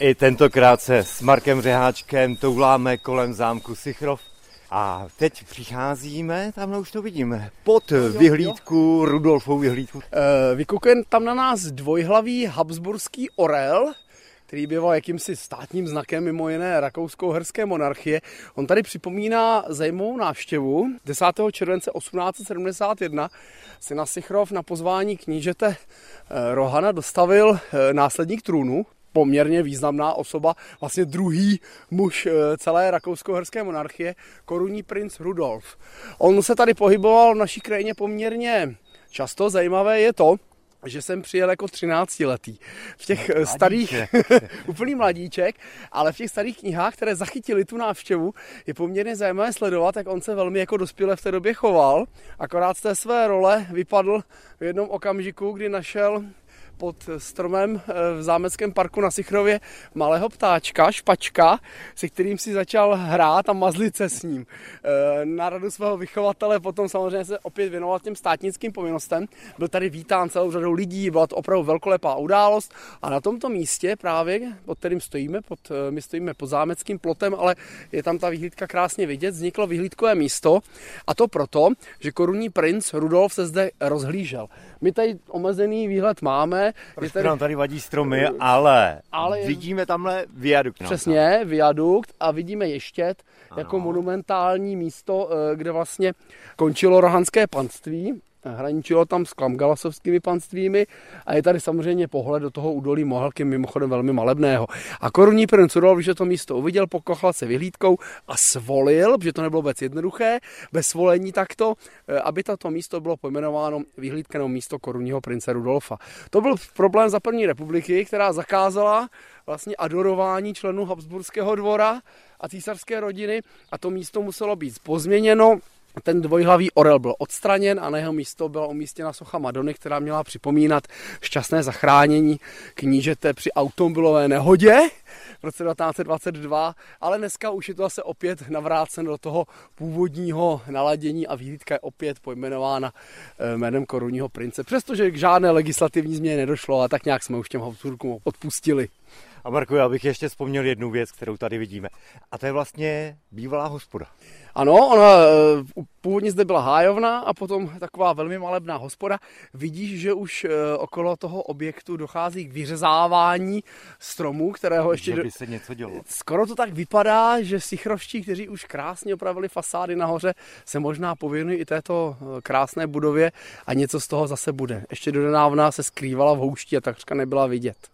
I tentokrát se s Markem Řeháčkem touláme kolem zámku Sichrov. A teď přicházíme, tamhle už to vidíme, pod vyhlídku, Rudolfovou vyhlídku. E, vykukuje tam na nás dvojhlavý habsburský orel, který býval jakýmsi státním znakem mimo jiné rakouskou herské monarchie. On tady připomíná zajímavou návštěvu. 10. července 1871 si na Sichrov na pozvání knížete eh, Rohana dostavil eh, následník trůnu, poměrně významná osoba, vlastně druhý muž eh, celé rakousko-herské monarchie, korunní princ Rudolf. On se tady pohyboval v naší krajině poměrně často. Zajímavé je to, že jsem přijel jako 13 letý. V těch no, starých, úplný mladíček, ale v těch starých knihách, které zachytili tu návštěvu, je poměrně zajímavé sledovat, jak on se velmi jako dospěle v té době choval. Akorát z té své role vypadl v jednom okamžiku, kdy našel pod stromem eh, v zámeckém parku na Sichrově malého ptáčka, špačka, se kterým si začal hrát a mazlit se s ním. Eh, na radu svého vychovatele potom samozřejmě se opět věnoval těm státnickým povinnostem. Byl tady vítán celou řadou lidí, byla to opravdu velkolepá událost a na tomto místě právě, pod kterým stojíme, pod, eh, my stojíme pod zámeckým plotem, ale je tam ta vyhlídka krásně vidět, vzniklo vyhlídkové místo a to proto, že korunní princ Rudolf se zde rozhlížel. My tady omezený výhled máme. Proč tady... nám tady vadí stromy, ale, ale vidíme tamhle viadukt. Přesně, viadukt a vidíme Ještět jako monumentální místo, eh, kde vlastně končilo rohanské panství hraničilo tam s klamgalasovskými panstvími a je tady samozřejmě pohled do toho údolí Mohelky, mimochodem velmi malebného. A korunní princ Rudolf, že to místo uviděl, pokochal se vyhlídkou a svolil, že to nebylo vůbec jednoduché, bez svolení takto, eh, aby tato místo bylo pojmenováno vyhlídkanou místo korunního prince Rudolfa. To byl problém za první republiky, která zakázala vlastně adorování členů Habsburského dvora a císařské rodiny a to místo muselo být pozměněno ten dvojhlavý orel byl odstraněn a na jeho místo byla umístěna socha Madony, která měla připomínat šťastné zachránění knížete při automobilové nehodě v roce 1922, ale dneska už je to zase opět navrácen do toho původního naladění a výhlídka je opět pojmenována eh, jménem korunního prince, přestože k žádné legislativní změně nedošlo a tak nějak jsme už těm Habsburkům odpustili. A Marku, já bych ještě vzpomněl jednu věc, kterou tady vidíme. A to je vlastně bývalá hospoda. Ano, ona eh, původně zde byla hájovna a potom taková velmi malebná hospoda. Vidíš, že už eh, okolo toho objektu dochází k vyřezávání stromů, kterého ještě... Že by se něco dělo. Skoro to tak vypadá, že sichrovští, kteří už krásně opravili fasády nahoře, se možná pověnují i této eh, krásné budově a něco z toho zase bude. Ještě do nedávna se skrývala v houšti a takřka nebyla vidět.